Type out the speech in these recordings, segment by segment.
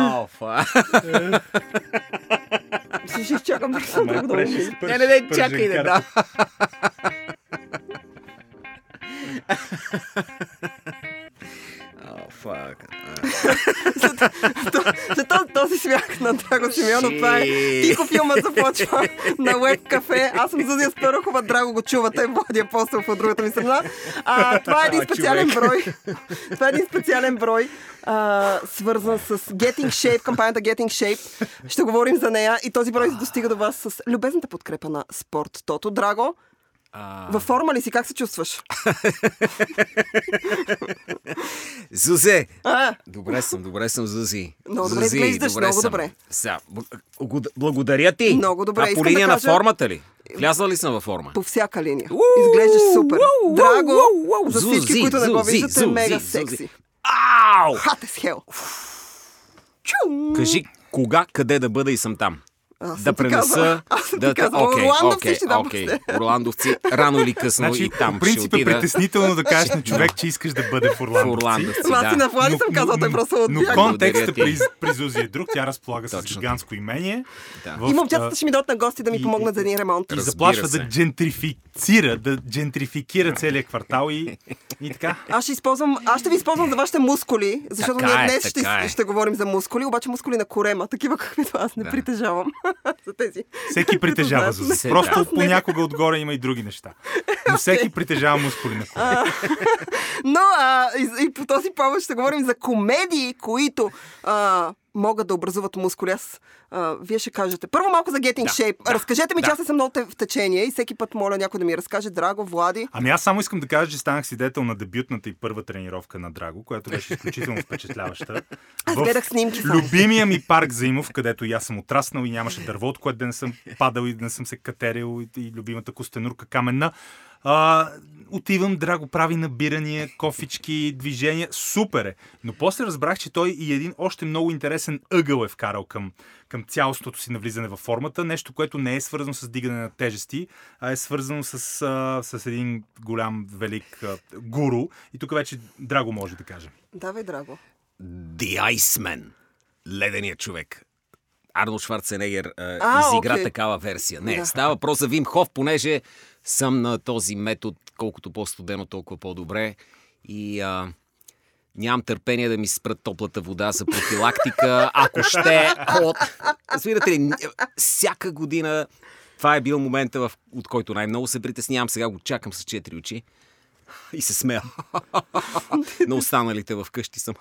О, фа. Ще ще изчакам да съм много Пре, дълго. ще спърш- Не, не, не, пържен чакай да, карта. Симеонов, това е тихо филмът започва на Уеб кафе. Аз съм Зузия Спарухова, Драго го чувате, Влади Апостолов от другата ми страна. А, това е един специален брой. Това е един специален брой, а, свързан с Getting Shape, кампанията Getting Shape. Ще говорим за нея и този брой достига до вас с любезната подкрепа на Спорт Тото. Драго, А, във форма ли си? Как се чувстваш? Зузе! А, Добре съм, добре съм, Зузи. Много добре Зузи, изглеждаш, много съм. добре. Сега, бл- бл- благодаря ти. Много добре, А по линия да на кажа- формата ли? Влязла ли съм във форма? по всяка линия. Уу, Изглеждаш супер. уу, Драго, уу, за всички, Зузи, които не го Зузи, виждате, Зузи, мега Зузи. секси. Ау! Hell. Чум! Кажи кога, къде да бъда и съм там. Аз да пренеса. Аз да, казала. окей, Орландовци ще дам. Орландовци, рано или късно Значи, и там по принцип ще е отида. притеснително да кажеш на човек, че искаш да бъде в В Орландовци. Орландовци, Ама аз и да. на Влади съм казал, той просто но отбяга. контекстът Благодаря при, при Зузи е друг. Тя разполага с гигантско имение. Да. В, И момчетата ще ми дойдат на гости да ми помогнат за един ремонт. и заплашва да джентрифицира, да джентрификира целият квартал и, и така. Аз ще използвам, аз ще ви използвам за вашите мускули, защото ние е, днес ще, е. ще говорим за мускули, обаче мускули на корема, такива каквито аз не Да. притежавам. за тези. Всеки притежава. Не, Просто не. понякога отгоре има и други неща. Но всеки притежава мускули на кола. Но а, и, и по този повод ще говорим за комедии, които а, могат да образуват мускули. Аз, а, вие ще кажете. Първо малко за Getting Да, Shape. да, Разкажете ми, че да. аз не съм много в течение и всеки път моля някой да ми разкаже. Драго, Влади. Ами аз само искам да кажа, че станах свидетел на дебютната и първа тренировка на Драго, която беше изключително впечатляваща. Аз В гледах снимки само. Любимия ми парк Заимов, където и аз съм отраснал и нямаше дърво, от което да не съм падал и да не съм се катерил и, и любимата костенурка каменна. А, отивам, Драго прави набирания, кофички, движения. Супер е. Но после разбрах, че той и един още много интересен ъгъл е вкарал към, към цялостното си навлизане във формата. Нещо, което не е свързано с дигане на тежести, а е свързано с, а, с един голям, велик а, гуру. И тук вече Драго може да каже. Давай, Драго. The Iceman. Леденият човек. Арнолд Шварценегер а, А, изигра окей. такава версия. Не, Да. става въпрос за Вим Хоф, понеже съм на този метод, колкото по-студено, толкова по-добре. И а, нямам търпение да ми спрат топлата вода за профилактика, ако ще от... Разбирате ли, всяка година това е бил момента, в, от който най-много се притеснявам. Сега го чакам с четири очи и се смея. На останалите в къщи съм.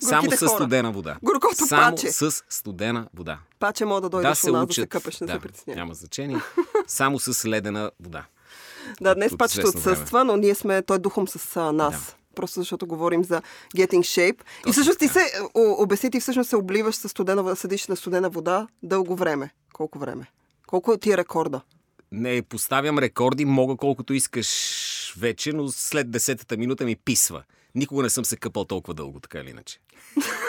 Само с студена вода. Горкото Само паче. с студена вода. Паче мога да Да дойдеш се у нас да учат. се къпеш, не да, се притеснявай. няма значение. Само с ледена вода. Да, днес известно отсъства, но ние сме, той е духом с нас. Да. Просто защото говорим за getting shape. и всъщност ти се, обясни, ти всъщност се обливаш с студена седиш на студена вода дълго време. Колко време? Колко ти е рекорда? Не поставям рекорди, мога колкото искаш вече, но след десетата минута ми писва. Никога не съм се къпал толкова дълго, така или иначе.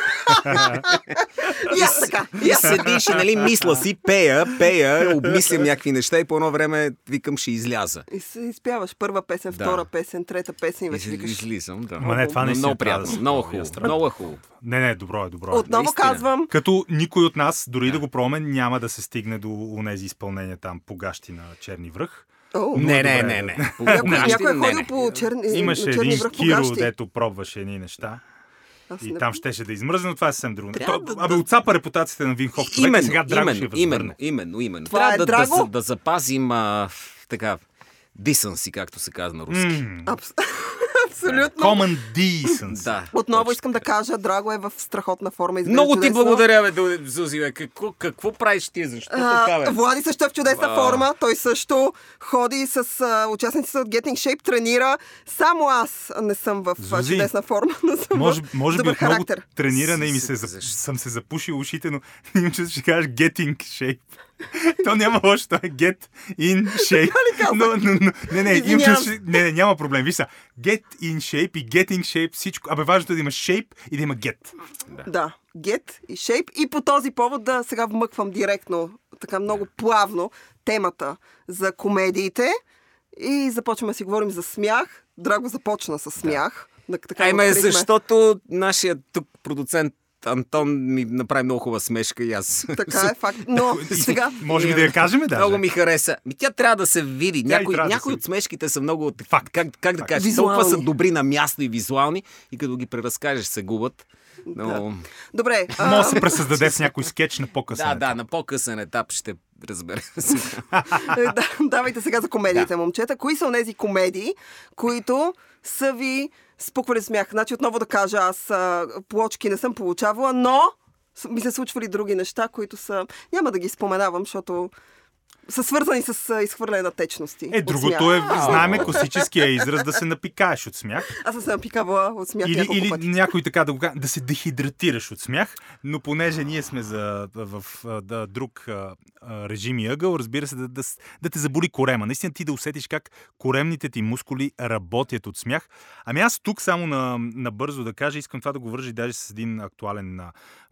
И аз така. И седиш и, нали, мисля си, пея, пея, обмислям някакви неща и по едно време викам, ще изляза. И се изпяваш първа песен, Да. втора песен, трета песен и вече викаш. излизам, да. Ама не, това не много приятно, много хубаво, много е хубаво. Не, не, добро е, добро е. Отново наистина. казвам, Като никой от нас, дори да, го пробваме, няма да се стигне до тези изпълнения там по гащи на Черни връх. О, Не, не, не, да. не. Някой, е ходил по черни, Имаше черни един връх Киро, дето пробваше едни неща. Аз И не- там щеше да измръзне, но това е съвсем друго. Трябва То, да- абе, да- отцапа репутацията на Винхоф. Човек Именно, сега Драго ще именно, именно, възвърне. именно, именно. Това Трябва е да, драго? да, да запазим а, така, дисънси, както се казва на руски. Абс... Абсолютно. Common decency. Да. Отново точно искам да кажа, Драго е в страхотна форма. Много ти чудесно. благодаря, бе, Зузи, бе. Какво, какво правиш ти? Защо така, бе? А, Влади също е в чудесна А. форма. Той също ходи с а, участниците от Getting Shape, тренира. Само аз не съм в а, Зузи, чудесна форма, но съм Може, може би от много характер. трениране и ми се, съм се запушил ушите, но имам че ще кажеш getting shape. То няма лошо, то е get in shape. Но, но, но, не, не, имам не, не, няма проблем. Виж са, get in shape и getting shape, всичко. Абе, важното е да има shape и да има get. Да, Get и Shape. И по този повод да сега вмъквам директно, така много плавно, темата за комедиите. И започваме да си говорим за смях. Драго започна с смях. Да. Така Ай, го ме, открихме. защото нашия тук продуцент Антон ми направи много хубава смешка и аз. Така е факт. Но сега... Може би да я кажем даже. Много ми хареса. Ми, тя трябва да се види. Тя Някои, да някои се от смешките са много... Факт. Как, как да Визуални. толкова са добри на място и визуални и като ги преразкажеш се губят. Но... Добре. а, Може да се пресъздаде с някой скетч на по-късен. Да, етап. да, на по-късен етап ще разберем сега. да, давайте сега за комедиите, момчета. Кои са тези комедии, които са ви спуквали смях? Значи отново да кажа, аз а, плочки не съм получавала, но ми се случвали други неща, които са... Няма да ги споменавам, защото са свързани с изхвърляне на течности. Е, от другото е, знаеме класическия израз да се напикаеш от смях. Аз съм се напикавала от смях Или, или пъти. някой така да го каже, да се дехидратираш от смях, но понеже ние сме за, в, да, друг а, режим и ъгъл, разбира се, да, да, да те заболи корема. Наистина ти да усетиш как коремните ти мускули работят от смях. Ами аз тук само на, на бързо да кажа, искам това да го вържи даже с един актуален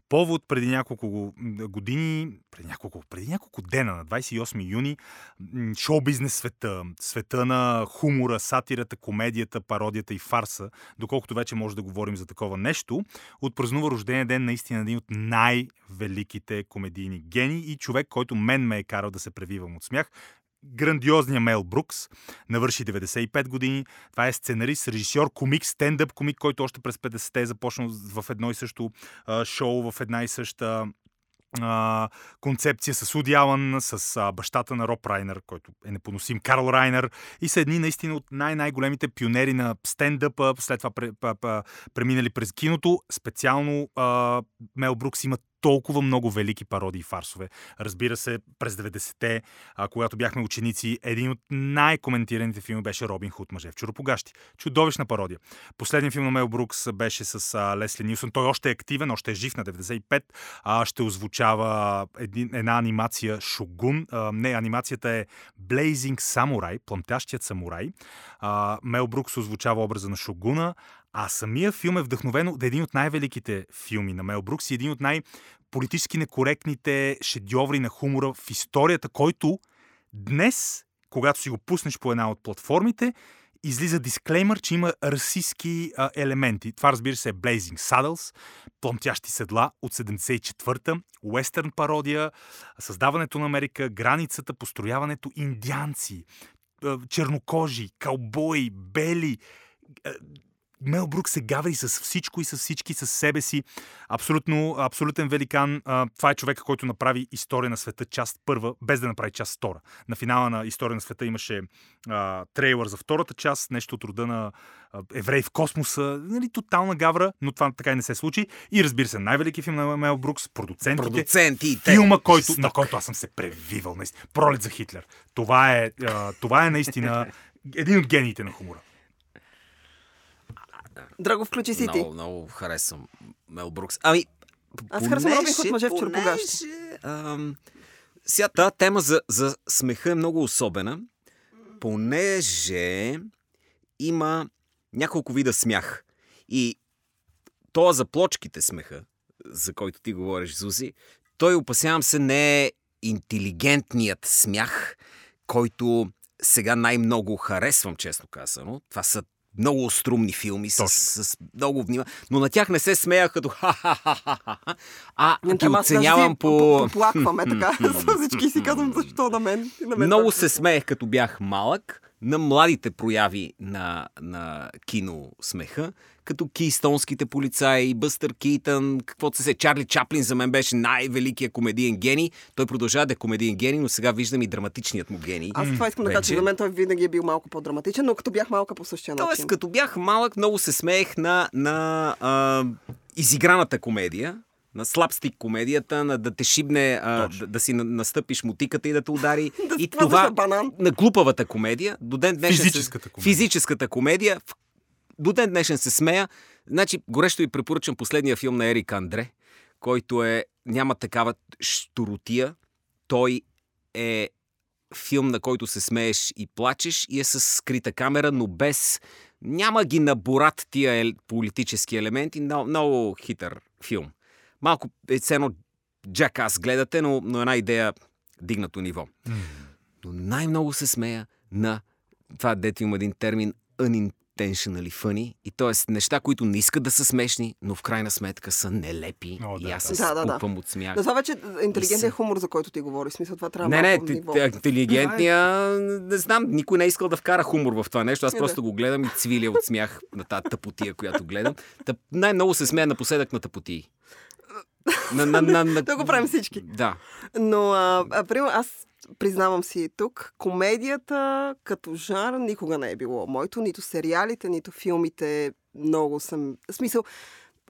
повод преди няколко години, преди няколко, преди няколко дена, на 28 юни, шоу-бизнес света, света на хумора, сатирата, комедията, пародията и фарса, доколкото вече може да говорим за такова нещо, отпразнува рождения ден наистина един от най-великите комедийни гени и човек, който мен ме е карал да се превивам от смях. Грандиозния Мел Брукс, навърши 95 години. Това е сценарист, режисьор, комик, стендъп комик, който още през 50-те е започнал в едно и също а, шоу, в една и съща а, концепция с Уди Алън, с а, бащата на Роб Райнер, който е непоносим, Карл Райнер, и са едни наистина от най-най-големите пионери на стендъпа, след това пре, пре, пре, преминали през киното. Специално а, Мел Брукс има толкова много велики пародии и фарсове. Разбира се, през 90-те, а, когато бяхме ученици, един от най-коментираните филми беше Робин Худ, мъже в чуропогащи. Чудовищна пародия. Последният филм на Мел Брукс беше с а, Лесли Нилсън. Той още е активен, още е жив на 95. А, ще озвучава един, една анимация Шогун. Не, анимацията е Blazing Samurai, пламтящият самурай. А, Мел Брукс озвучава образа на Шогуна, а самия филм е вдъхновен от един от най-великите филми на Мел Брукс и един от най-политически некоректните шедьоври на хумора в историята, който днес, когато си го пуснеш по една от платформите, излиза дисклеймър, че има расистски елементи. Това, разбира се, е Blazing Saddles, Плъмтящи седла от 74-та, уестърн пародия, създаването на Америка, границата, построяването, индианци, чернокожи, каубои, бели. Мел Брук се гаври с всичко и с всички, с себе си. Абсолютно, абсолютен великан. Това е човека, който направи история на света част първа, без да направи част втора. На финала на история на света имаше а, трейлър за втората част, нещо от рода на а, Еврей в космоса. Нали, тотална гавра, но това така и не се случи. И разбира се, най-велики филм на Мел Брукс, продуцентите. Продуцентите. Филма, който, на който аз съм се превивал. Наистина. Пролет за Хитлер. Това е, а, това е наистина един от гениите на хумора. Драго, включи си ти. Много, много харесвам Мел Брукс. Ами, Аз харесвам Робин Худ, мъже в ам, Сега, тази тема за, за смеха е много особена, понеже има няколко вида смях. И то за плочките смеха, за който ти говориш, Зузи, той, опасявам се, не е интелигентният смях, който сега най-много харесвам, честно казано. Това са много струмни филми с, с много внима, но на тях не се смея като ха-ха-ха-ха, а ги аз даже оценявам по... Поплакваме така. Всички си казвам, защо на мен? На мен Много се смеех, като бях малък, на младите прояви на, на кино смеха, като кейстонските полицаи, Бъстър Кейтън, каквото се се. Чарли Чаплин за мен беше най-великият комедиен гений. Той продължава да е комедиен гений, но сега виждам и драматичният му гений. Аз това искам да кажа, че за мен той винаги е бил малко по-драматичен, но като бях малка по същия начин. Тоест, като бях малък, много се смеех на, на а, изиграната комедия, на слабстик комедията, на да те шибне, а, да, да си на- настъпиш мутиката и да те удари. Да и това на глупавата комедия. До ден днешен Физическата комедия. Физическата комедия. До ден днешен се смея. Значи, горещо ви препоръчам последния филм на Ерик Андре, който е, няма такава штуротия. Той е филм, на който се смееш и плачеш и е с скрита камера, но без... Няма ги на борат тия ел... политически елементи. Много, много хитър филм. Малко е цено Джак аз гледате, но, но една идея дигнато ниво. Но най-много се смея на това, дето има един термин intentionally funny. И т.е. неща, които не искат да са смешни, но в крайна сметка са нелепи. О, да, и аз да. се Да, да, да. от смях. Но това вече интелигентен се- хумор, за който ти говориш. В Смисъл, това трябва Не, не, ниво. интелигентния, не знам, никой не е искал да вкара хумор в това нещо. Аз Да. просто го гледам и цвиля от смях на тази тъпотия, която гледам. Та, най-много се смея напоследък на тъпотии. На, на, на, на... Да го правим всички. Да. Но, а, а, примерно, аз признавам си тук, комедията като жанр никога не е било моето, нито сериалите, нито филмите. Много съм... В смисъл,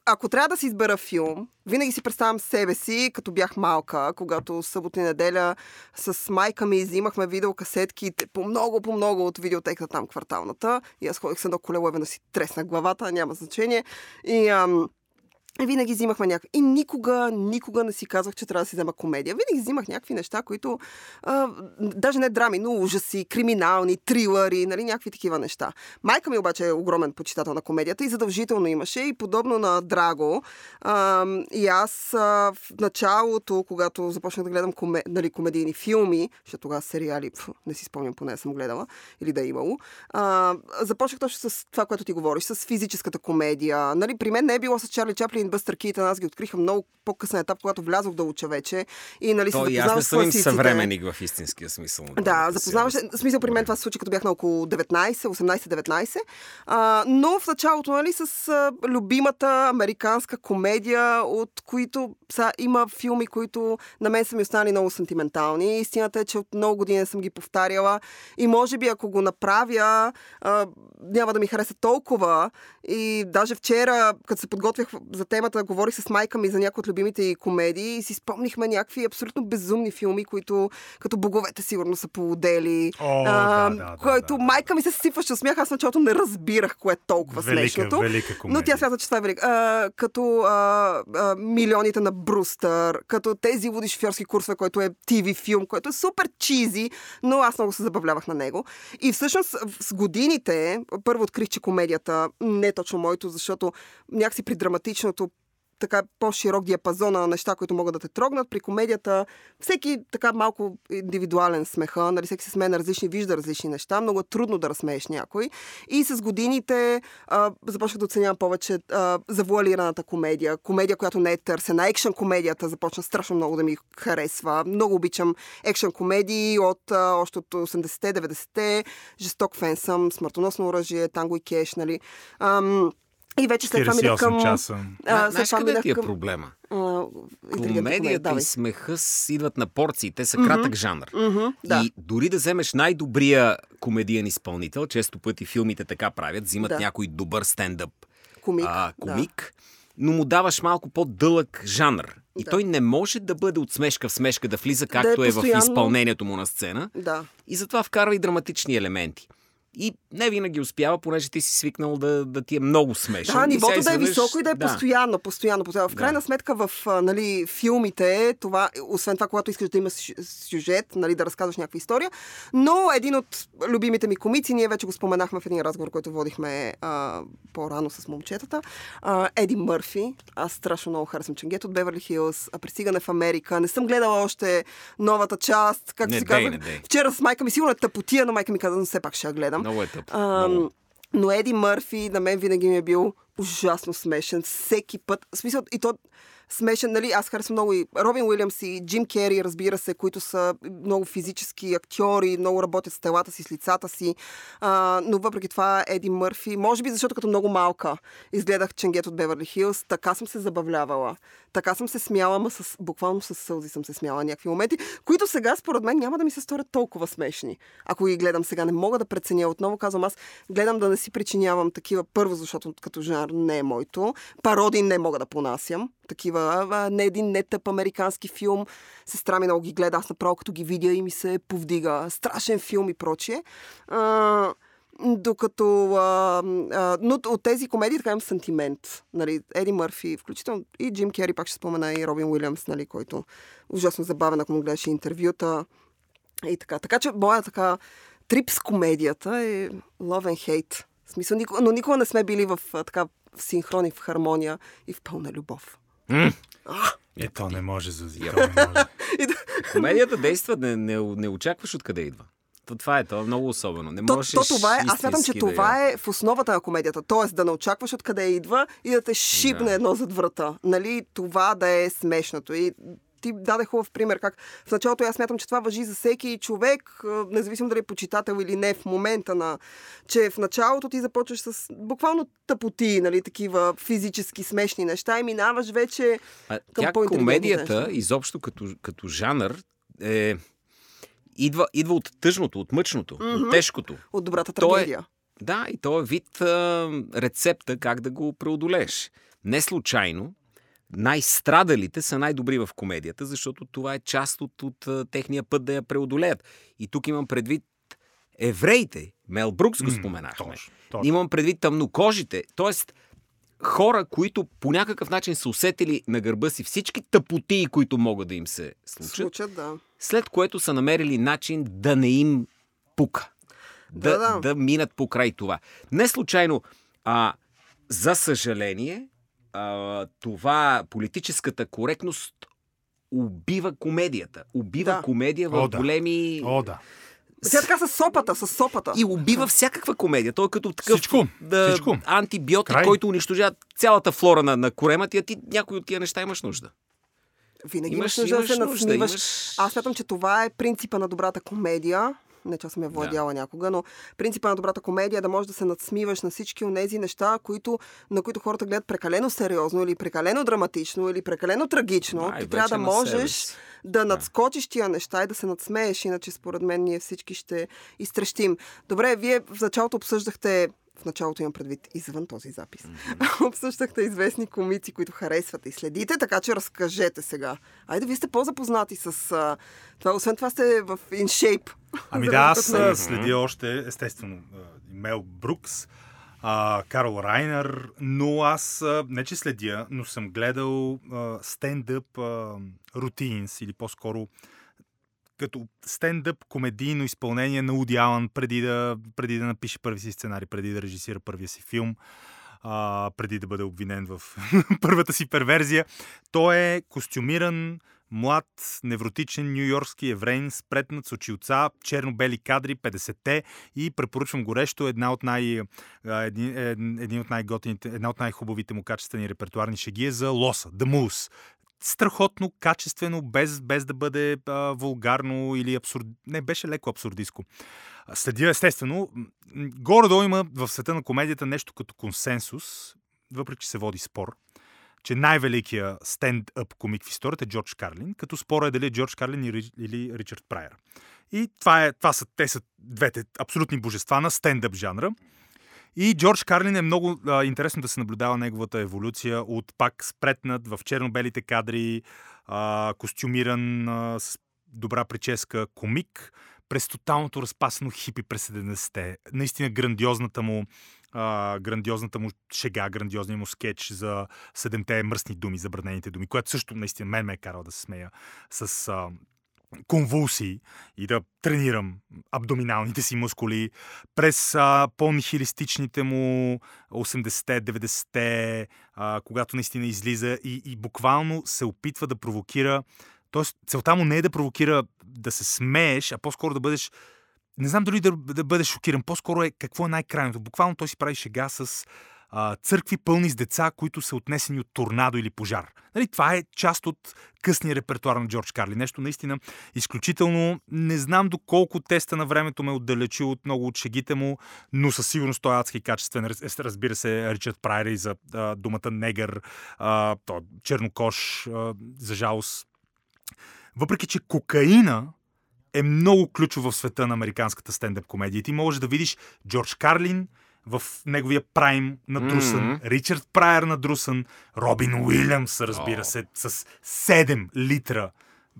ако трябва да си избера филм, винаги си представям себе си, като бях малка, когато събота и неделя с майка ми взимахме видеокасетки по много, по много от видеотеката там кварталната. И аз ходих с едно колело, да си тресна главата, няма значение. И ам, винаги взимахме някакви. И никога, никога не си казвах, че трябва да си взема комедия. Винаги взимах някакви неща, които а, даже не драми, но ужаси, криминални, трилъри, нали, някакви такива неща. Майка ми обаче е огромен почитател на комедията и задължително имаше. И подобно на Драго, а, и аз а, в началото, когато започнах да гледам коме, нали, комедийни филми, защото тогава сериали, пф, не си спомням, поне съм гледала, или да е имало, а, започнах точно с това, което ти говориш, с физическата комедия. Нали, при мен не е било с Чарли Чаплин и Бъстър Китън, аз ги откриха много по-късен етап, когато влязох да уча вече. И нали, се То и аз запознавах не с съм им съвременник в истинския смисъл. Да, запознаваш се. Смисъл при мен това се случи, като бях на около 19, 18-19. А, но в началото, нали, с а, любимата американска комедия, от които са, има филми, които на мен са ми останали много сантиментални. Истината е, че от много години съм ги повтаряла. И може би, ако го направя, а, няма да ми хареса толкова. И даже вчера, като се подготвях за темата, говорих с майка ми за някои от любимите й комедии и си спомнихме някакви абсолютно безумни филми, които като боговете сигурно са поудели. О, а, да, да, който да, да. майка ми се сипваше от смях, аз началото не разбирах кое е толкова Велика, смешното. велика комедия. Но тя смята, че това е велик. А, като а, а, милионите на Брустър, като тези води шофьорски курсове, който е TV филм, който е супер чизи, но аз много се забавлявах на него. И всъщност с годините, първо открих, че комедията не е точно моето, защото някакси при драматичното така по-широк диапазон на неща, които могат да те трогнат. При комедията всеки така малко индивидуален смеха, нали, всеки се смее на различни, вижда различни неща. Много е трудно да разсмееш някой. И с годините а, започнах да оценявам повече а, завуалираната комедия. Комедия, която не е търсена. Екшен комедията започна страшно много да ми харесва. Много обичам екшен комедии от а, още от 80-те, 90-те. Жесток фен съм, смъртоносно оръжие, танго и кеш, нали. Ам, и вече след това минах 48 към... часа. А, Знаеш къде ти е към... проблема? а, Комедията и смеха идват на порции. Те са кратък жанр. Мгм, да. И дори да вземеш най-добрия комедиен изпълнител, често пъти филмите така правят, взимат Да. някой добър стендъп Комик. а, да. комик, но му даваш малко по-дълъг жанр. И Да. той не може да бъде от смешка в смешка, да влиза както е, постоянно- в изпълнението му на сцена. Да. И затова вкарва и драматични елементи. И не винаги успява, понеже ти си свикнал да, да ти е много смешен. Да, И нивото да е високо и да е постоянно, постоянно, постоянно. В Да. крайна сметка в нали, филмите, това, освен това, когато искаш да има сю- сюжет, нали, да разказваш някаква история, но един от любимите ми комици, ние вече го споменахме в един разговор, който водихме а, по-рано с момчетата, а, Еди Мърфи. Аз страшно много харесвам Ченгет от Беверли Хилс, а Пристигане в Америка. Не съм гледала още новата част, както Не не дей. Вчера с майка ми сигурно е тъпотия, но майка ми каза, но все пак ще я гледам. Много е тъп. Ам, Много. но Еди Мърфи на мен винаги ми е бил ужасно смешен. Всеки път. В смисъл, и то смешен, нали? Аз харесвам много и Робин Уилямс и Джим Кери, разбира се, които са много физически актьори, много работят с телата си, с лицата си. А, но въпреки това Еди Мърфи, може би защото като много малка изгледах Ченгет от Беверли Хилс, така съм се забавлявала. Така съм се смяла, ама с, буквално с сълзи съм се смяла някакви моменти, които сега според мен няма да ми се сторят толкова смешни. Ако ги гледам сега, не мога да преценя. Отново казвам, аз гледам да не си причинявам такива, първо, защото като жанр не е моето. Пародии не мога да понасям. Такива, а, а, не един не тъп американски филм. Сестра ми много ги гледа, аз направо като ги видя и ми се повдига. Страшен филм и прочие. А, докато... А, а, но от тези комедии така имам сантимент. Нали, Еди Мърфи, включително и Джим Кери, пак ще спомена и Робин Уилямс, нали, който ужасно забавен, ако му гледаш интервюта. И така. Така че моя така трип с комедията е love and hate. В смисъл, но никога не сме били в така в синхрон и в хармония и в пълна любов. Е, то не може, Зузи. То не може. И Комедията действа, не, не, не очакваш откъде идва. То, това е, то е много особено. Не То, можеш то това е, аз смятам, че да това я- е в основата на комедията. Тоест да не очакваш откъде идва и да те шибне Да. едно зад врата. Нали, това да е смешното. И ти даде хубав пример, как в началото аз смятам, че това въжи за всеки човек, независимо дали е почитател или не в момента на, че в началото ти започваш с буквално тъпоти, нали, такива физически смешни неща и минаваш вече А, към комедията, неща. изобщо като, като жанр, е, идва, идва от тъжното, от мъчното, от тежкото. от добрата е- трагедия. Да, и то е вид а, рецепта как да го преодолееш. Не случайно, най-страдалите са най-добри в комедията, защото това е част от, от техния път да я преодолеят. И тук имам предвид евреите. Мел Брукс го споменахме. точно, точно. Имам предвид тъмнокожите. Тоест, хора, които по някакъв начин са усетили на гърба си всички тъпотии, които могат да им се случат, Случат, да. след което са намерили начин да не им пука. Да, Да, да, да. минат по край това. Не случайно, а, за съжаление, а, това политическата коректност убива комедията. Убива Да. комедия в О, да. големи... О, да. Тя така с сопата, с сопата. И убива всякаква комедия. Той е като такъв Всичко, да, всичко. антибиотик, Край. който унищожава цялата флора на, на корема. Ти, ти някой от тия неща имаш нужда. Винаги Имаш- имаш, нужда да имаш се нужда, надсмиваш. имаш- Аз смятам, че това е принципа на добрата комедия. Не, че съм я владяла някога, но принципа на добрата комедия е да можеш да се надсмиваш на всички от тези неща, които, на които хората гледат прекалено сериозно или прекалено драматично или прекалено трагично. Да, и Ти трябва да можеш си. да надскочиш тия неща и да се надсмееш, иначе според мен ние всички ще изтрещим. Добре, вие в началото обсъждахте в началото имам предвид извън този запис. Mm-hmm. Обсъждахте известни комици, които харесвате и следите, така че разкажете сега. Айде, вие сте по-запознати с а, това. Освен това сте в in shape. Ами да, аз а, следя още, естествено, а, Мел Брукс, а, Карл Райнер, но аз а, не че следя, но съм гледал а, стендъп а, рутинс или по-скоро като стендъп комедийно изпълнение на Уди Алън преди да, преди да напише първи си сценарий, преди да режисира първия си филм, а, преди да бъде обвинен в първата си перверзия. Той е костюмиран, млад, невротичен нью-йоркски евреин, спретнат с очилца, черно-бели кадри, 50-те и препоръчвам горещо една от най, един, един, един от най-готините, една от най-хубавите му качествени репертуарни шеги е за Лоса, The Moose. Страхотно, качествено, без, без да бъде а, вулгарно или абсурд... Не, беше леко абсурдиско. Следя, естествено, горе-долу има в света на комедията нещо като консенсус, въпреки че се води спор, че най-великият стенд-ъп комик в историята е Джордж Карлин, като спора е дали е Джордж Карлин или Ричард Прайер. И това, е, това са, те са двете абсолютни божества на стендъп жанра. И Джордж Карлин е много а, интересно да се наблюдава неговата еволюция от пак спретнат в черно-белите кадри, а, костюмиран а, с добра прическа комик, през тоталното разпасено хипи през 70-те. Наистина грандиозната му а, грандиозната му шега, грандиозния му скетч за седемте мръсни думи, забранените думи, което също наистина мен ме е карал да се смея с а, конвулсии и да тренирам абдоминалните си мускули през по-нихилистичните му 80-те, 90-те, а, когато наистина излиза и, и буквално се опитва да провокира. Тоест, целта му не е да провокира да се смееш, а по-скоро да бъдеш не знам дали да, да бъдеш шокиран. По-скоро е какво е най-крайното. Буквално той си прави шега с а, църкви пълни с деца, които са отнесени от торнадо или пожар. Нали, това е част от късния репертуар на Джордж Карли. Нещо наистина изключително. Не знам доколко теста на времето ме отдалечи от много от шегите му, но със сигурност той е адски качествен. Раз- Разбира се, Ричард Прайри за а, думата негър, а, то, чернокош, а, за жалост. Въпреки, че кокаина е много ключов в света на американската стендъп комедия. Ти можеш да видиш Джордж Карлин в неговия прайм надрусън, Мгм. Ричард Прайер надрусън, Робин Уилямс, разбира се, с 7 литра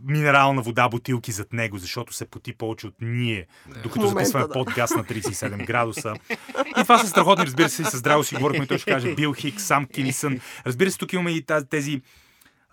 минерална вода бутилки зад него, защото се поти повече от ние, докато записваме да. подкаст на 37 градуса. И това са страхотни, разбира се, и с здраво си говорихме, той ще каже Бил Хик, Сам Кинисън. Разбира се, тук имаме и тази, тези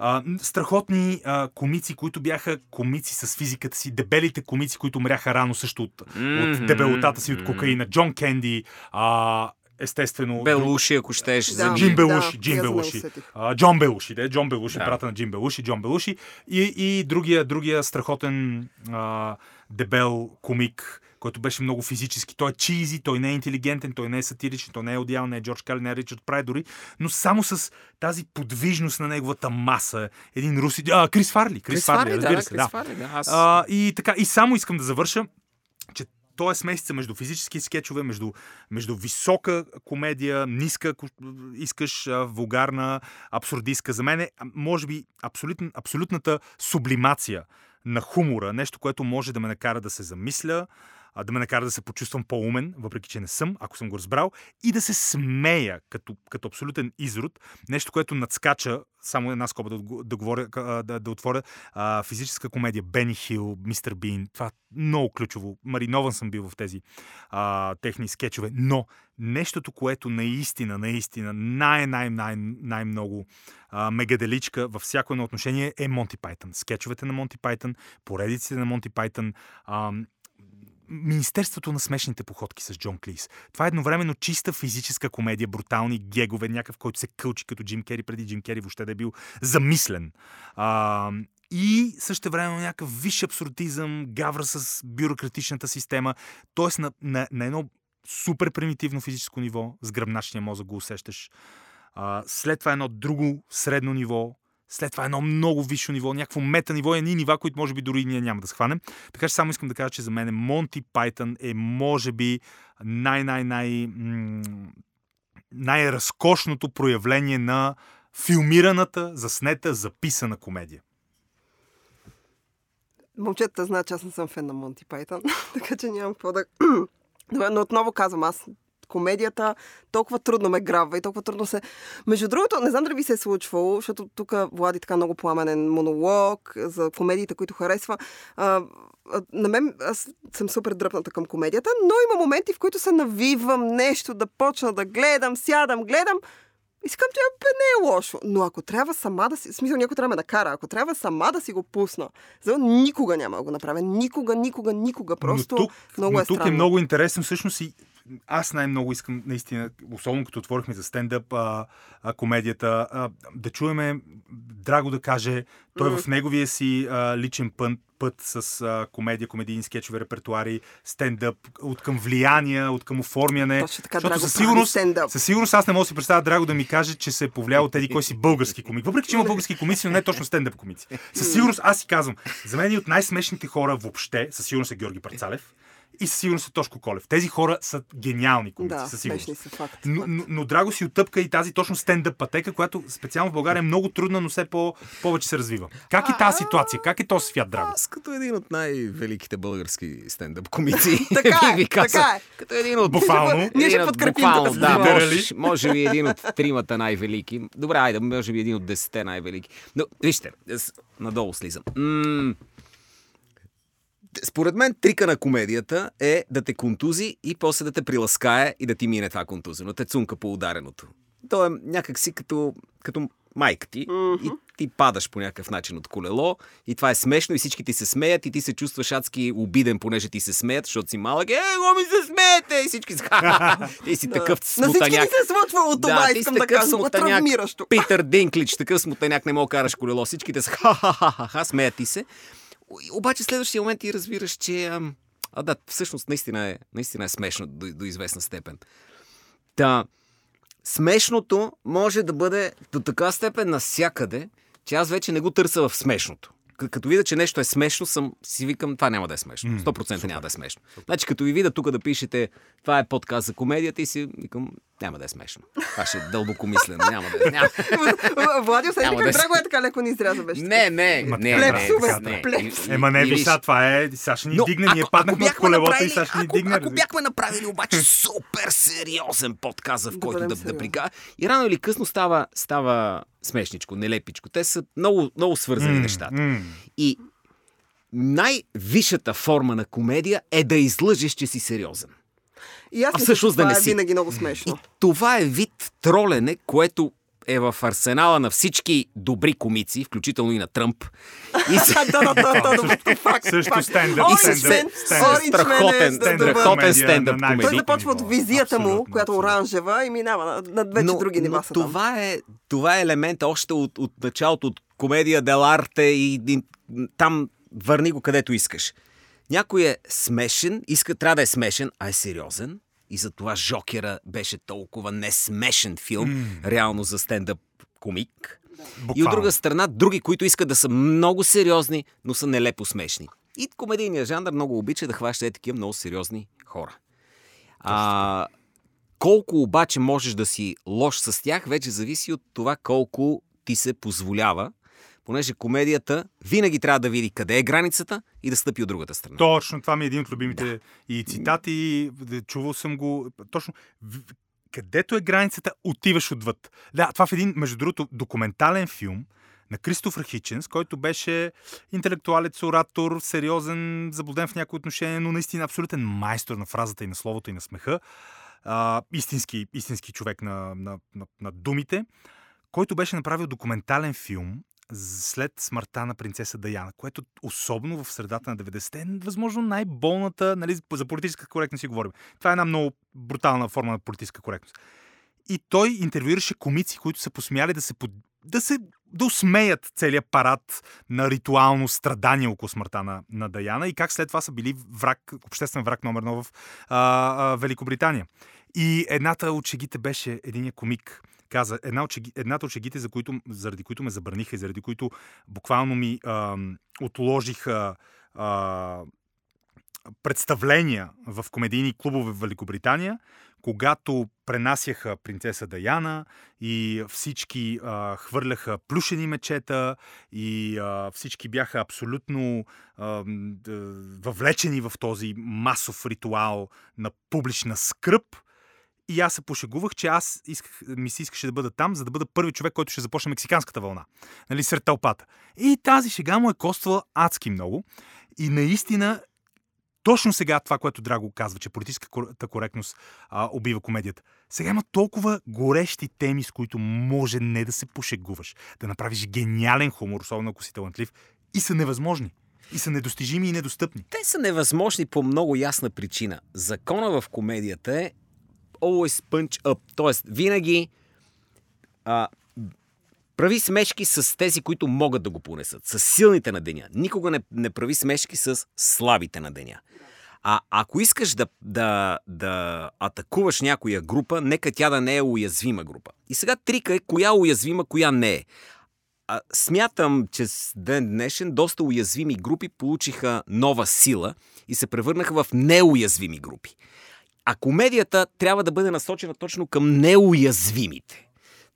а, страхотни а, комици, които бяха комици с физиката си, дебелите комици, които мряха рано също от, Мгм. от дебелотата си от кокаина. Джон Кенди, а, естествено... Белуши, ако щеш. Да. Джим Да, Белуши, и Джим Белуши. А, Джон Белуши, да, Джон Белуши, Да. брата на Джим Белуши, Джон Белуши. И, и другия, другия страхотен а, дебел комик, който беше много физически. Той е чизи, той не е интелигентен, той не е сатиричен, той не е одял, не е Джордж Кали, не е Ричард Прай дори, но само с тази подвижност на неговата маса. Един руси... А, Крис Фарли. Крис, Крис Фарли, Фарли, разбира да, се, Крис да. Фарли, да. Аз... А, и така, и само искам да завърша, че то е смесица между физически скетчове, между, между висока комедия, ниска, ако искаш, вулгарна, абсурдистка. За мен е, може би, абсолютн, абсолютната сублимация на хумора, нещо, което може да ме накара да се замисля, да ме накара да се почувствам по-умен, въпреки че не съм, ако съм го разбрал, и да се смея като, като абсолютен изрод, нещо, което надскача, само една скоба да, да, говоря, да, да отворя, а, физическа комедия, Бени Хил, Мистер Бин, това много ключово. Маринован съм бил в тези а, техни скетчове, но нещото, което наистина, наистина най-най-най- най-много а, мегаделичка във всяко едно отношение е Монти Пайтън. Скетчовете на Монти Пайтън, поредиците на Монти Пайтън, Министерството на смешните походки с Джон Клис. Това е едновременно чиста физическа комедия, брутални гегове, някакъв, който се кълчи като Джим Кери, преди Джим Кери въобще да е бил замислен. А, и също време някакъв висш абсурдизъм, гавра с бюрократичната система, т.е. На, на, на едно супер примитивно физическо ниво, с гръбначния мозък го усещаш. А, след това едно друго средно ниво, след това едно много висше ниво, някакво мета ниво, едни нива, които може би дори ние няма да схванем. Така че само искам да кажа, че за мен Монти Пайтън е може би най-най-най най-разкошното проявление на филмираната, заснета, записана комедия. Момчета знаят, че аз не съм фен на Монти Пайтън, така че нямам какво да... Но отново казвам, аз комедията толкова трудно ме грабва и толкова трудно се... Между другото, не знам дали ви се е случвало, защото тук Влади така много пламенен монолог за комедиите, които харесва. А, на мен аз съм супер дръпната към комедията, но има моменти, в които се навивам нещо, да почна да гледам, сядам, гледам. И си казвам, че не е лошо. Но ако трябва сама да си... Смисъл, някой трябва да ме накара. Ако трябва сама да си го пусна, за никога няма да го направя. Никога, никога, никога. Просто но тук, много но е тук странно. е много интересен всъщност и аз най-много искам наистина, особено като отворихме за стендъп а, а, комедията, а, да чуеме Драго да каже, той Мгм. в неговия си а, личен път, път с а, комедия, комедийни скетчове, репертуари, стендъп, от към влияния, от към оформяне. Точно така, Защото Драго със сигурност, стендъп. със сигурност аз не мога да си представя Драго да ми каже, че се е повлиял от еди кой си български комик. Въпреки, че има български комици, но не точно стендъп комици. Със сигурност аз си казвам, за мен и от най-смешните хора въобще, със сигурност е Георги Парцалев и със сигурност е Тошко Колев. Тези хора са гениални комици, Да, със сигурност. са факт. Но, но, но Драго си отъпка и тази точно стендъп пътека, която специално в България е много трудна, но все по, повече се развива. Как е тази ситуация? Как е този свят, Драго? Аз като един от най-великите български стендъп комици. Така е, ви така е. Като един от... Буквално. Ние ще подкрепим буквално, да, може, може би един от тримата най-велики. Добре, айде, може би един от десете най-велики. Но, вижте, надолу слизам. Според мен трика на комедията е да те контузи и после да те приласкае и да ти мине това контузено. Те цунка по удареното. То е някакси като, като майка ти и ти падаш по някакъв начин от колело и това е смешно и всички ти се смеят и ти се чувстваш адски обиден, понеже ти се смеят, защото си малък. Е, го ми се смеете! И всички са... Ти си такъв На всички смутаняк. се е случвало това, ти искам да кажа. Смутаняк. травмиращо. Питър Динклич, такъв смутаняк, не мога да караш колело. Всичките са ха-ха-ха-ха, смеят ти се. Обаче следващия момент ти разбираш, че... ам, А да, всъщност наистина е, наистина е смешно до, до известна степен. Та, смешното може да бъде до така степен насякъде, че аз вече не го търся в смешното. Като видя, че нещо е смешно, съм, си викам, това няма да е смешно. 100% няма да е смешно. Значи, като ви видя тук да пишете, това е подкаст за комедията и си викам, няма да е смешно. Това ще е дълбокомислено. Няма да е. Няма. Влади, усети как да е- Драго е така леко ни изряза беше. Не, не, не. плепсове, не, така, не. плепс. И- Ема не, виж, това е... Сега ще ни дигне, ние паднахме от колелото и сега ще ни дигне. Ако бяхме направили обаче супер сериозен подкаст, в който да, да прика... И рано или късно става, става смешничко, нелепичко. Те са много, много свързани нещата. И най-висшата форма на комедия е да излъжеш, че си сериозен. И аз А всъщност да не е си. винаги много И смешно. това е вид тролене, което е в арсенала на всички добри комици, включително и на Тръмп. И се... Да, да, да, да, Също факт. стендъп, е Страхотен, страхотен стендъп комедий. Той започва от визията му, която е оранжева и минава на, вече други нива това е, това е елемент още от, от началото, от комедия Деларте и, и там върни го където искаш. Някой е смешен, иска, трябва да е смешен, а е сериозен. И затова Жокера беше толкова несмешен филм, mm. реално за стендъп комик. И от Буквално. друга страна, други, които искат да са много сериозни, но са нелепо смешни. И комедийният жанр много обича да хваща е такива много сериозни хора. А, колко обаче можеш да си лош с тях, вече зависи от това колко ти се позволява, понеже комедията винаги трябва да види къде е границата и да стъпи от другата страна. Точно, това ми е един от любимите и цитати, да, чувал съм го. Точно, където е границата, отиваш отвъд. Да, това в един, между другото, документален филм на Кристофър Хиченс, който беше интелектуалец, оратор, сериозен, заблуден в някои отношения, но наистина абсолютен майстор на фразата и на словото и на смеха. А, истински, истински човек на, на, на, на думите, който беше направил документален филм след смъртта на принцеса Даяна, което особено в средата на 90-те е възможно най-болната, нали, за политическа коректност си говорим. Това е една много брутална форма на политическа коректност. И той интервюираше комици, които са посмяли да се, под... да се да усмеят целият парад на ритуално страдание около смъртта на, на Даяна и как след това са били враг, обществен враг номер едно в а, а, Великобритания. И едната от шегите беше единия комик. Каза, една от шеги, едната от шегите, за които, заради които ме забраниха и заради които буквално ми а, отложиха а, представления в комедийни клубове в Великобритания, когато пренасяха принцеса Даяна и всички а, хвърляха плюшени мечета и а, всички бяха абсолютно а, въвлечени в този масов ритуал на публична скръп. И аз се пошегувах, че аз исках, ми се искаше да бъда там, за да бъда първи човек, който ще започне мексиканската вълна. Нали, сред тълпата. И тази шега му е коствала адски много. И наистина точно сега това, което Драго казва, че политическата коректност а, убива комедията. Сега има толкова горещи теми, с които може не да се пошегуваш, да направиш гениален хумор, особено ако си талантлив, и са невъзможни. И са недостижими и недостъпни. Те са невъзможни по много ясна причина. Закона в комедията е always punch up. Тоест, винаги а, прави смешки с тези, които могат да го понесат. С силните на деня. Никога не, не прави смешки с слабите на деня. А ако искаш да, да, да атакуваш някоя група, нека тя да не е уязвима група. И сега трика е коя е уязвима, коя не е. А, смятам, че с ден днешен доста уязвими групи получиха нова сила и се превърнаха в неуязвими групи. А комедията трябва да бъде насочена точно към неуязвимите.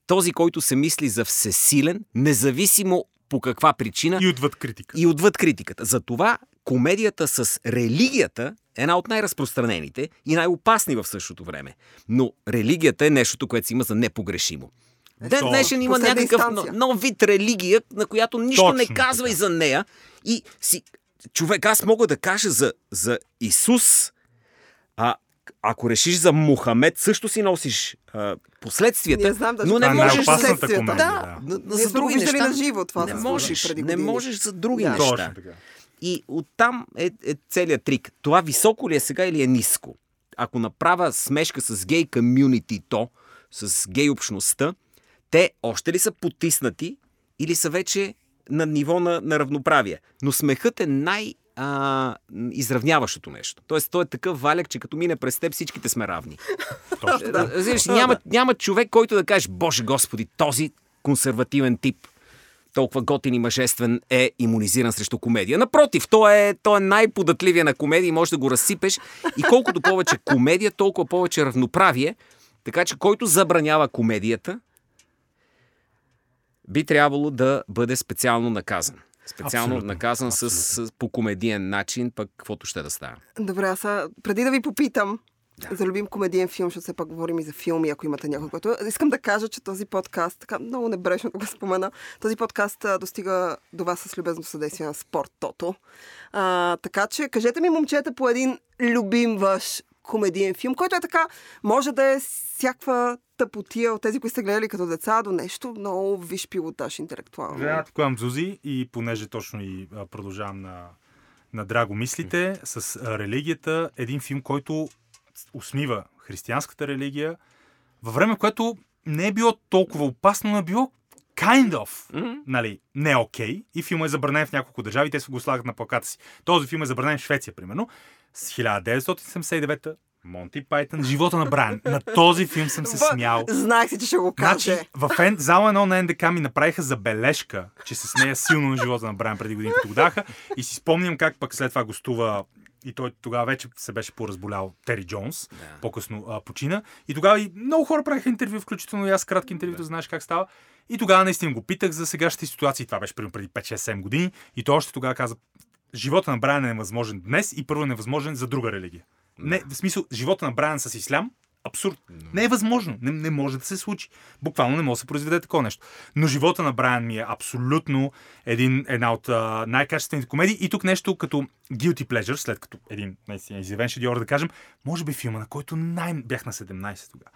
Този, който се мисли за всесилен, независимо по каква причина И отвъд критика. и отвъд критиката. Затова комедията с религията е една от най-разпространените и най-опасни в същото време. Но религията е нещото, което си има за непогрешимо. Ден то- днешен има някакъв инстанция. но- нов вид религия, на която нищо Точно не казва така. и за нея. И си, човек, аз мога да кажа за, за Исус, ако решиш за Мухамед, също си носиш а, последствията, Не знам даже но не Това е можеш за... последствията. комедия. Да, да. да. За други неща. на живо това не можеш, не можеш за други Да. неща. Точно така. И оттам е, е целият трик. Това високо ли е сега или е ниско? Ако направя смешка с гей комюнитито, с гей общността, те още ли са потиснати или са вече на ниво на, на равноправие? Но смехът е най- а, изравняващото нещо. Тоест, той е такъв валяк, че като мине през теб, всичките сме равни. Точно. Да. Разбираш, няма, няма човек, който да каже, Боже Господи, този консервативен тип, толкова готин и мъжествен е иммунизиран срещу комедия. Напротив, той е, той е най-податливия на комедия и може да го разсипеш. И колкото повече комедия, толкова повече равноправие. Така че който забранява комедията, би трябвало да бъде специално наказан. Специално Абсолютно, наказан с, с, по комедиен начин, пък каквото ще да става. Добре, аз преди да ви попитам да. за любим комедиен филм, защото все пак говорим и за филми, ако имате някой, който... Искам да кажа, че този подкаст, така много небрежно го спомена, този подкаст а, достига до вас с любезно съдействие на Спорт Тото. А, така че, кажете ми, момчета, по един любим ваш комедиен филм, който е така, може да е всякаква тъпотия от тези, които сте гледали като деца, до нещо много виш пилотаж интелектуално. Да, имам Зузи и понеже точно и продължавам на, на Драго мислите, с религията, един филм, който усмива християнската религия, във време, което не е било толкова опасно, но е било kind of, Мгм. нали, не окей. И филмът е забранен в няколко държави, те се го слагат на плаката си. Този филм е забранен в Швеция, примерно. С 1979 Монти Пайтън, живота на Брайан. На този филм съм се смял. Знаех си, че ще го каже. Значи, в ен, зала едно на НДК ми направиха забележка, че се смея силно на живота на Брайан преди години, като го даха. И си спомням как пък след това гостува и той тогава вече се беше поразболял Тери Джонс, Да. по-късно а, почина. И тогава и много хора правиха интервю, включително и аз кратки интервюта, знаеш как става. И тогава наистина го питах за сегашната ситуация. Това беше примерно преди 5-6-7 години. И той още тогава каза, живота на Брайан е невъзможен днес и първо е невъзможен за друга религия. Не, в смисъл, живота на Брайан с ислям, абсурд. Не е възможно. Не, не може да се случи. Буквално не може да се произведе такова нещо. Но живота на Брайан ми е абсолютно един, една от а, най-качествените комедии. И тук нещо като Guilty Pleasure, след като един наистина изявен шедьовър, да кажем, може би филма, на който най... бях на 17 тогава,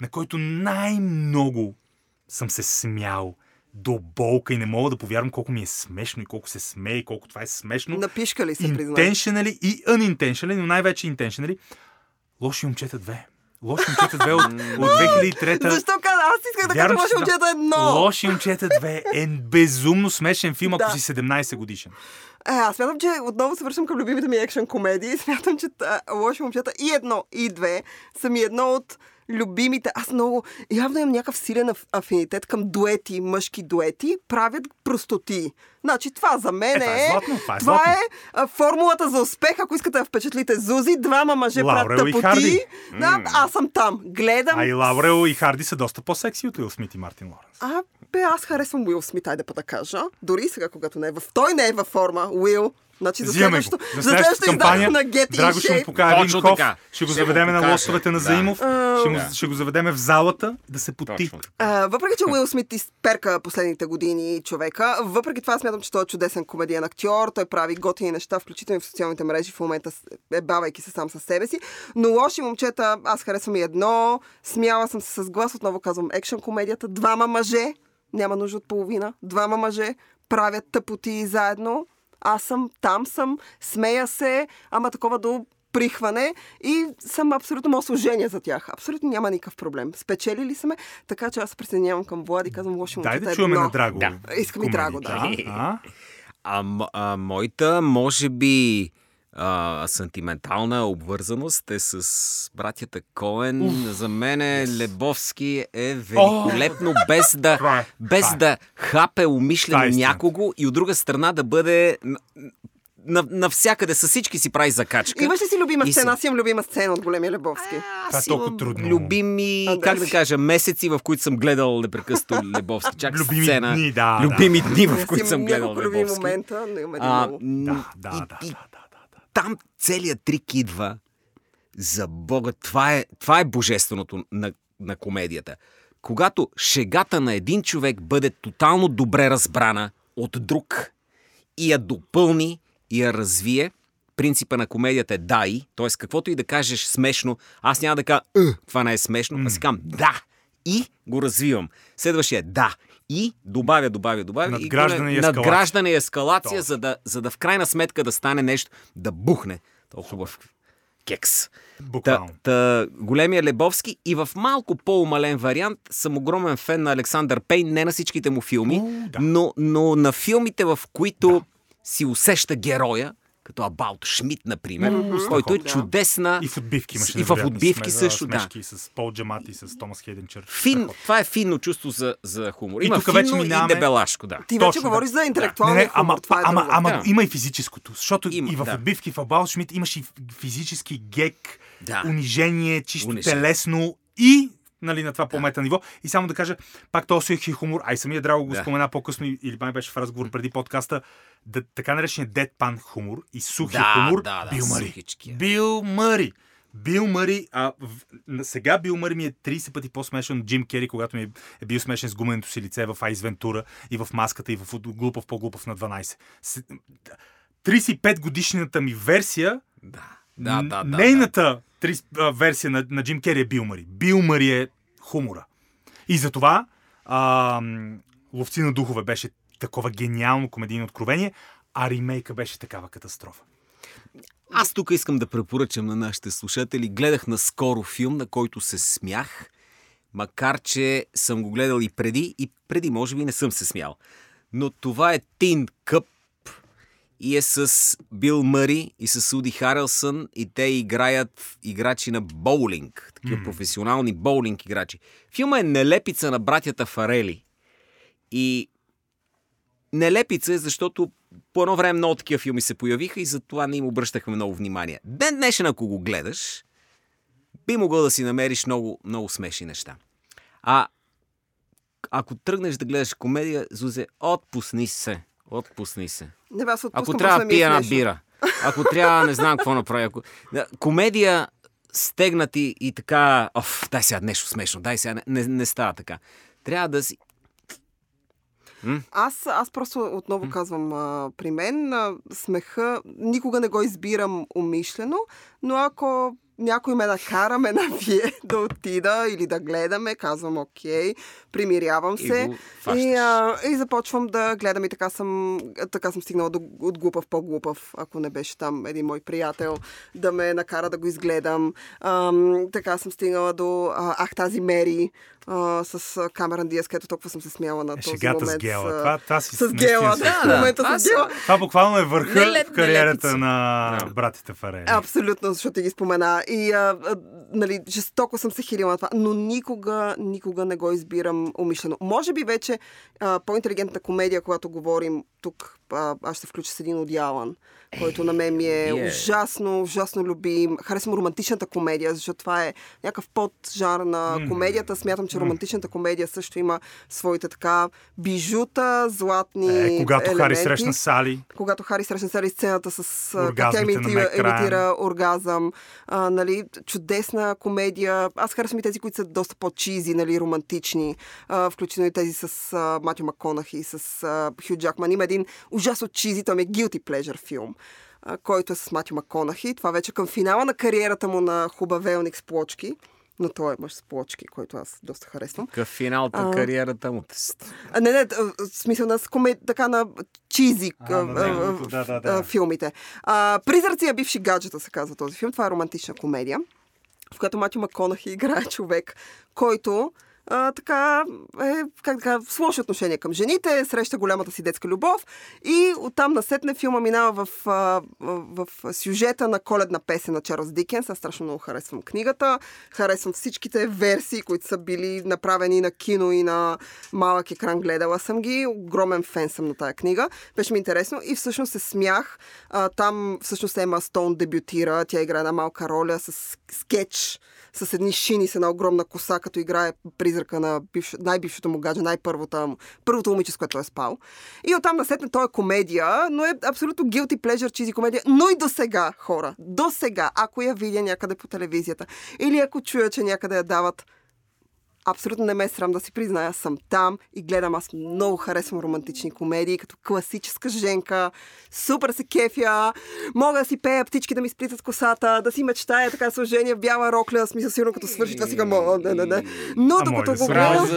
на който най-много съм се смял до болка и не мога да повярвам колко ми е смешно и колко се смее и колко това е смешно. Напишка ли се? Intentionally и unintentionally, но най-вече intentionally. Лоши момчета 2. Лоши момчета 2 от, от 2003 Защо каза? Аз исках да кажа, да. момчета едно. Лоши момчета 2 е безумно смешен филм, ако си 17 годишен. Е, аз смятам, че отново се връщам към любимите ми екшен комедии. Смятам, че а, Лоши момчета и едно, и две са ми едно от любимите. Аз много, явно имам някакъв силен аф- афинитет към дуети, мъжки дуети, правят простоти. Значи това за мен Е, е е... златно, това е това златно. е а, формулата за успех, ако искате да впечатлите Зузи, двама мъже Лаурел правят тъпоти. Да, аз съм там. Гледам. А и Лаурел и Харди са доста по-секси от Уил Смит и Мартин Лоренс. А, бе, аз харесвам Уил Смит, айде па да кажа. Дори сега, когато не е в... Той не е във форма, Уил. Значи за следващото, За следващата следващото кампания на Get Драго in ще му Shape. покаже един Точно ков, така. ще го заведеме на покаже. лостовете на Да. Заимов, ще, му, Да. ще го заведеме в залата да се поти. Точно така. А, въпреки, че Уил Смит изперка последните години човека, въпреки това смятам, че той е чудесен комедиен актьор, той прави готини неща, включително и в социалните мрежи в момента, е бавайки се сам със себе си. Но лоши момчета, аз харесвам и едно, смяла съм се с глас, отново казвам, екшен комедията, двама мъже, няма нужда от половина, двама мъже правят тъпоти заедно, аз съм, там съм, смея се, ама такова до прихване и съм абсолютно мога служение за тях. Абсолютно няма никакъв проблем. Спечелили сме, така че аз се присъединявам към Влади и казвам лоши Дай момчета. да чуваме едно. на Драго. Да. Искам и Драго, да. А? А, а моята, може би, а, сантиментална обвързаност е с братята Коен. За мен Лебовски е великолепно, без да, Това е, без това е. да хапе умишлено е някого и от друга страна да бъде н- н- навсякъде, с всички си прави закачка. Имаш ли си любима И сцена? се- Аз имам любима сцена от големия Лебовски. Това е толкова трудно. Любими, А, да. как да кажа, месеци, в които съм гледал непрекъснато Лебовски. Чак Любими сцена. дни, да, Любими дни, в които съм гледал няколко любими Лебовски. момента, но има един А, много. Да, да, да, да, да, да. Там целият трик идва за Бога. Това е, това е божественото на, на комедията. Когато шегата на един човек бъде тотално добре разбрана от друг и я допълни и я развие, принципа на комедията е да и, т.е. каквото и да кажеш смешно, аз няма да кажа «Е, това не е смешно, а си казвам да и го развивам. Следващия е да и добавя, добавя, добавя. Надграждане и го- ескалация. Надграждане и ескалация, за да, за да в крайна сметка да стане нещо, да бухне. Толкова хубав кекс. Та, Буквално. та, големия Лебовски и в малко по-умален вариант съм огромен фен на Александър Пейн, не на всичките му филми, О, да. но, но на филмите, в които си усеща героя, като Абаут Шмидт, например, който е чудесна. И в отбивки имаше И в отбивки сме- също, да. с Пол Джамати, с Томас Хейденчър. Фин, това е финно чувство за, за хумор. И Има тук финно вече и минаваме- дебелашко, да. Ти вече Точно, говориш да. за интелектуалния Не, не, ама, хумор, това е ама, ама Да. има и физическото. Защото Има, и в да. отбивки в Абал Шмидт имаше и физически гек, Да. унижение, чисто Унижение. телесно и нали, на това по-мета ниво. И само да кажа, пак този си хумор, а и самия Драго го Да. спомена по-късно, или май беше в разговор преди подкаста, да, така наречения дедпан хумор и сухия Да, хумор, да, да, Бил Мъри. Бил Мъри. Бил Мъри, а в, сега Бил Мъри ми е 30 пъти по-смешен от Джим Кери, когато ми е, е бил смешен с гуменото си лице в Айс Вентура и в маската и в глупав по-глупав на 12. С- 35 годишната ми версия Да. Да, да, да. Нейната три, а, версия на, на Джим Кери е Бил Мари. Бил Мари е хумора. И затова а, Ловци на духове беше такова гениално комедийно откровение, а ремейка беше такава катастрофа. Аз тук искам да препоръчам на нашите слушатели. Гледах наскоро филм, на който се смях, макар че съм го гледал и преди, и преди може би не съм се смял. Но това е Тин Къп и е с Бил Мъри и с Уди Харелсън и те играят играчи на боулинг, такива професионални боулинг играчи. Филма е нелепица на братята Фарели. И нелепица е, защото по едно време много такива филми се появиха и затова не им обръщахме много внимание. Ден днешен, ако го гледаш, би могъл да си намериш много, много смешни неща. А ако тръгнеш да гледаш комедия, Зузе, отпусни се. Отпусни се. Не, аз Ако трябва да е пия една бира. Ако трябва, не знам какво направя. Ако... Комедия стегнати и така, оф, дай сега нещо смешно, дай сега, не, не, става така. Трябва да си... Аз, аз просто отново казвам, а, при мен а, смеха никога не го избирам умишлено, но ако някой ме накара, ме навие да отида или да гледаме, казвам окей, примирявам И се фащаш. и, а, и започвам да гледам и така съм, така съм стигнала до, от глупав по-глупав, ако не беше там един мой приятел да ме накара да го изгледам. Ам, така съм стигнала до а, Ах тази Мери а, с а, Камеран Диас, където толкова съм се смяла на Е, този момент. с гела. а, Това, това си с гела, да, да, момента това с гела. Това буквално е върха Нелеп- в кариерата нелепица. на Да. братите Фарели. Абсолютно, защото ти ги спомена. И а, а, нали, жестоко съм се хилила на това, но никога, никога не го избирам умишлено. Може би вече а, по-интелигентна комедия, когато говорим тук, а, аз ще включа с един от Ялан, който на мен ми е вие- ужасно, ужасно любим. Харесвам романтичната комедия, защото това е някакъв поджар на комедията. Смятам, че романтичната комедия също има своите така бижута, златни Е, когато Хари елементи. срещна Сали, когато Хари срещна Сали сцената с тя Оргазмите имитира, имитира оргазъм, а, нали, чудесна комедия. Аз харесвам и тези, които са доста по-чизи, нали, романтични, а, включително и тези с а, Матю Маконах и с а, Хю Джакман. Има един ужасно чизи, той ми е Guilty Pleasure филм а, който е с Матю Маконахи. Това вече към финала на кариерата му на хубавелник с плочки. Но той е мъж с плочки, който аз доста харесвам. Какъв финал на кариерата му. А, не, не, в смисъл на скоме, така на чизи А, да, да, да. филмите. А, Призраци бивши гаджета се казва този филм. Това е романтична комедия, в която Матю Маконахи играе човек, който а, така е как да кажа, с лоши отношения към жените, среща голямата си детска любов и оттам насетне филма минава в, а, в, сюжета на коледна песен на Чарлз Дикенс. Аз страшно много харесвам книгата, харесвам всичките версии, които са били направени на кино и на малък екран. Гледала съм ги, огромен фен съм на тая книга. Беше ми интересно и всъщност се смях. А, там всъщност Ема Стоун дебютира, тя играе една малка роля с скетч с едни шини с една огромна коса, като играе призрака на бивш... най-бившото му гадже, най-първото първото момиче, с което е спал. И оттам насетне той е комедия, но е абсолютно guilty pleasure, чизи комедия, но и до сега, хора, до сега, ако я видя някъде по телевизията или ако чуя, че някъде я дават, абсолютно не ме е срам да си призная, съм там и гледам. Аз много харесвам романтични комедии, като класическа женка. Супер се кефя. Мога да си пея птички да ми сплитат косата, да си мечтая така сложение в бяла рокля. Смисъл, сигурно като свърши това си го не, не, не. Но А, докато го гледам...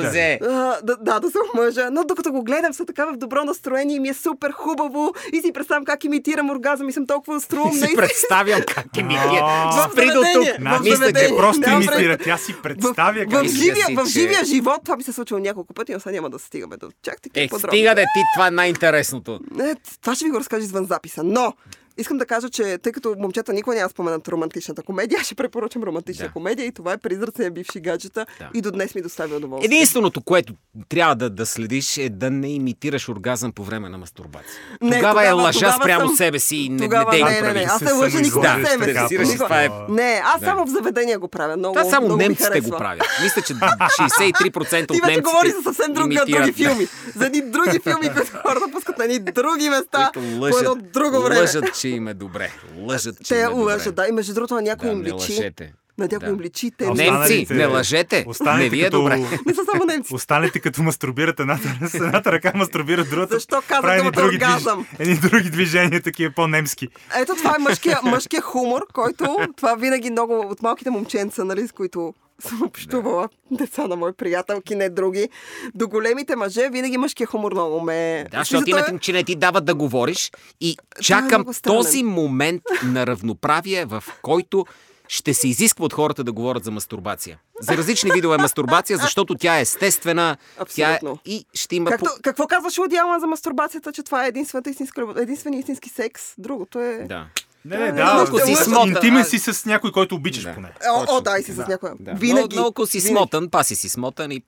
да, да, да се омъжа. Но докато го гледам, съм така в добро настроение и ми е супер хубаво и си представям как имитирам оргазъм и съм толкова струмна. си и представям как е мития. А. Спри до тук. в Мисля, че Не просто имитира, тя си в, представя в, как Мисля живия, си, в живия живот това ми се случило няколко пъти, но сега няма да стигаме до чак такива Е, подробности. стига да ти, това е най-интересното. Не, това ще ви го разкажа извън записа. Но, искам да кажа, че тъй като момчета никога няма споменат романтичната комедия, ще препоръчам романтична Да. комедия и това е Призраци на бивши гаджета Да. и до днес ми доставя удоволствие. Единственото, което трябва да, да следиш е да не имитираш оргазъм по време на мастурбация. Не, тогава, е лъжа тогава спрямо съм- себе си и не, тогава не, не, го не, прави. не, аз не лъжа никога самоизложиш себе си. е... Не, аз Да. само в заведения го правя. Много, Това само много немците го правят. Мисля, че 63% Ти от немците говори за съвсем други, филми. За едни други филми, които хората пускат на едни други места по едно друго време. лъжат, че им е добре. Лъжат, че Те им е добре. лъжат, да. И между другото на някой Да, им не личи. лъжете. На някой Да. им личи, те Немци, не лъжете. останалите Не ви е като- добре. не са само немци. Останалите като мастурбират едната, с едната ръка, мастурбират другата. Защо думата други оргазъм? движ- Едни други движения, такива по-немски. Ето това е мъжкия, мъжкия хумор, който това винаги много от малките момченца, нали, с които съм общувала, деца на мои приятелки, не други, до големите мъже, винаги мъжкия хумор много ме... Да, защото имат, че не ти дават да говориш и чакам странен. този момент на равноправие, в който ще се изисква от хората да говорят за мастурбация. За различни видове мастурбация, защото тя е естествена. Тя е... Абсолютно. И ще има... Както, какво казваше Одиална за мастурбацията, че това е единствената истинска, единствения истински секс? Другото е... Да. Не, не, Да, да, ако си да, смотан, интимен си с някой, който обичаш Да. поне. О, о, Точно. да, и си с Да. някоя. Да. Винаги. Но, но ако си винаги. смотан, паси си смотан и...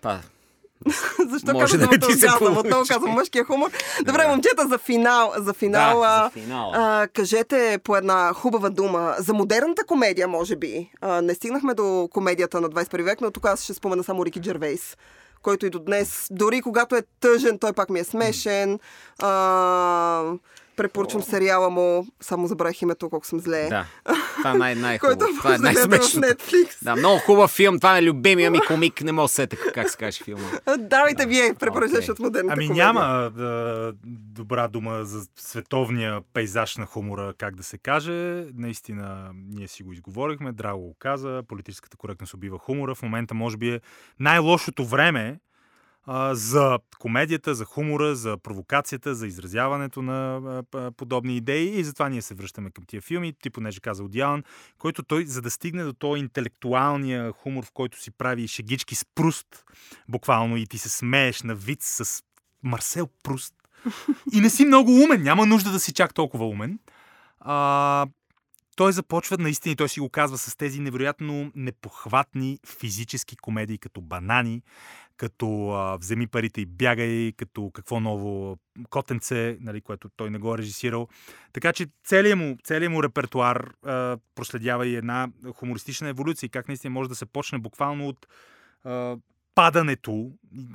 Па, Защо Може казвам да да ти се оргазъм? Отново казвам мъжкия хумор. Добре, момчета, за финал. За финал, Да, а, за финал. а, кажете по една хубава дума. За модерната комедия, може би. А, не стигнахме до комедията на 21 век, но тук аз ще спомена само Рики Джервейс който и до днес, дори когато е тъжен, той пак ми е смешен. А, препоръчвам сериала му, само забравих името, колко съм зле. да. Това е най- най-хубаво. Който Това е да гледате в. Netflix. Да, много хубав филм. Това е любимия ми комик. Не мога да се сета как се каже филма. Давайте вие, препоръчваш Окей. от модерната Ами комедия. няма да, добра дума за световния пейзаж на хумора, как да се каже. Наистина, ние си го изговорихме, Драго го каза, политическата коректност убива хумора. В момента, може би, е най-лошото време за комедията, за хумора, за провокацията, за изразяването на а, подобни идеи и затова ние се връщаме към тия филми. Ти понеже каза Одиалан, който той, за да стигне до този интелектуалния хумор, в който си прави шегички с пруст, буквално и ти се смееш на вид с Марсел Пруст. И не си много умен, няма нужда да си чак толкова умен. А, той започва наистина, и той си го казва с тези невероятно непохватни физически комедии, като банани, като а, вземи парите и бягай, като какво ново котенце, нали, което той не го е режисирал. Така че целият му, целият му репертуар а, проследява и една хумористична еволюция как наистина може да се почне буквално от а, падането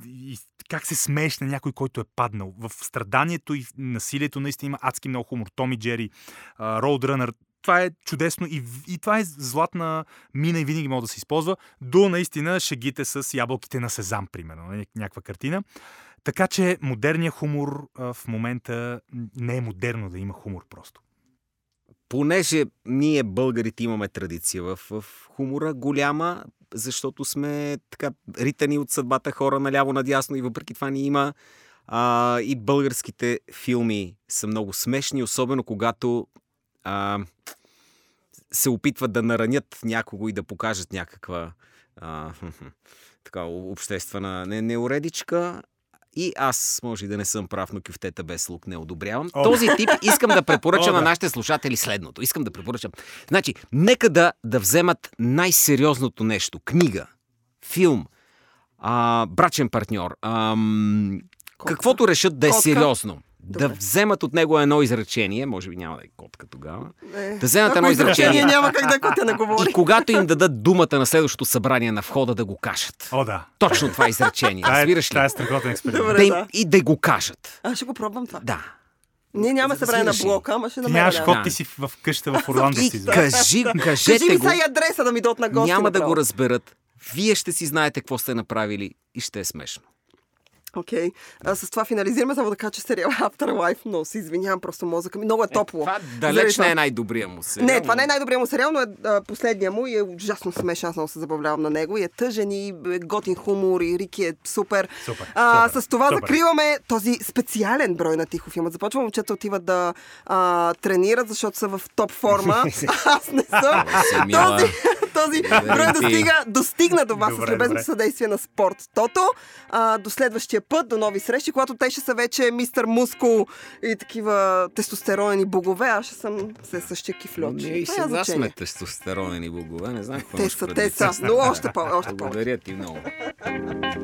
и, и как се смееш на някой, който е паднал. В страданието и насилието наистина има адски много хумор. Томи Джери, Роудрънър, това е чудесно и, и това е златна мина и винаги може да се използва до наистина шегите с ябълките на Сезам, примерно, нали, някаква картина. Така че модерният хумор в момента не е модерно да има хумор просто. понеже ние българите имаме традиция в, в хумора голяма, защото сме така ритани от съдбата хора наляво надясно и въпреки това ни има а, и българските филми са много смешни, особено когато а, се опитват да наранят някого и да покажат някаква а, така обществена не, неуредичка. И аз, може и да не съм прав, но кюфтета без лук не одобрявам. О, Този тип искам да препоръчам О, на да. нашите слушатели следното. Искам да препоръчам. Значи, нека да, да вземат най-сериозното нещо. Книга, филм, а, брачен партньор, Котка. каквото решат да е Котка. сериозно. Да Добре. вземат от него едно изречение, може би няма да е котка тогава, Е, да вземат ако едно изречение няма как да котя не говори. и когато им дадат думата на следващото събрание на входа да го кажат. О, да. Точно това изречение. Е, Разбираш ли? това е страхотен експеримент. Добре. Да им, да. и да го кажат. Аз ще го пробвам това. Да. Ние нямаме събрание на блока, ама ще намеря. нямаш ход, ти си в къща в Орландо си. И кажи, Кажи кажете ми го. сега и адреса да ми дойдат на гости. Няма да го разберат. Вие ще си знаете какво сте направили и ще е смешно. Окей. А, С това финализираме, само да кажа, че сериал Afterlife, но се извинявам, просто мозъка ми много е топло. Това Заради далеч това. не е най-добрия му сериал. Не, това не е най-добрият му сериал, но е а, последния му и е ужасно смешен. Аз много се забавлявам на него. И е тъжен и е готин хумор и Рики е супер. Супер, А, супер, с това супер. закриваме този специален брой на Тихо филмът. Започва момчета отиват да а, тренират, защото са в топ форма. Аз не съм. този, този брой ти. достига, достигна до вас с любезното съдействие на Спорт Тото. А, до следващия път, до нови срещи, когато те ще са вече мистер Мускул и такива тестостеронени богове, аз ще съм се същия кифльот. Ами, Ние и е сега сме тестостеронени богове, не знам какво Те са, те са, но още повече. Благодаря ти много.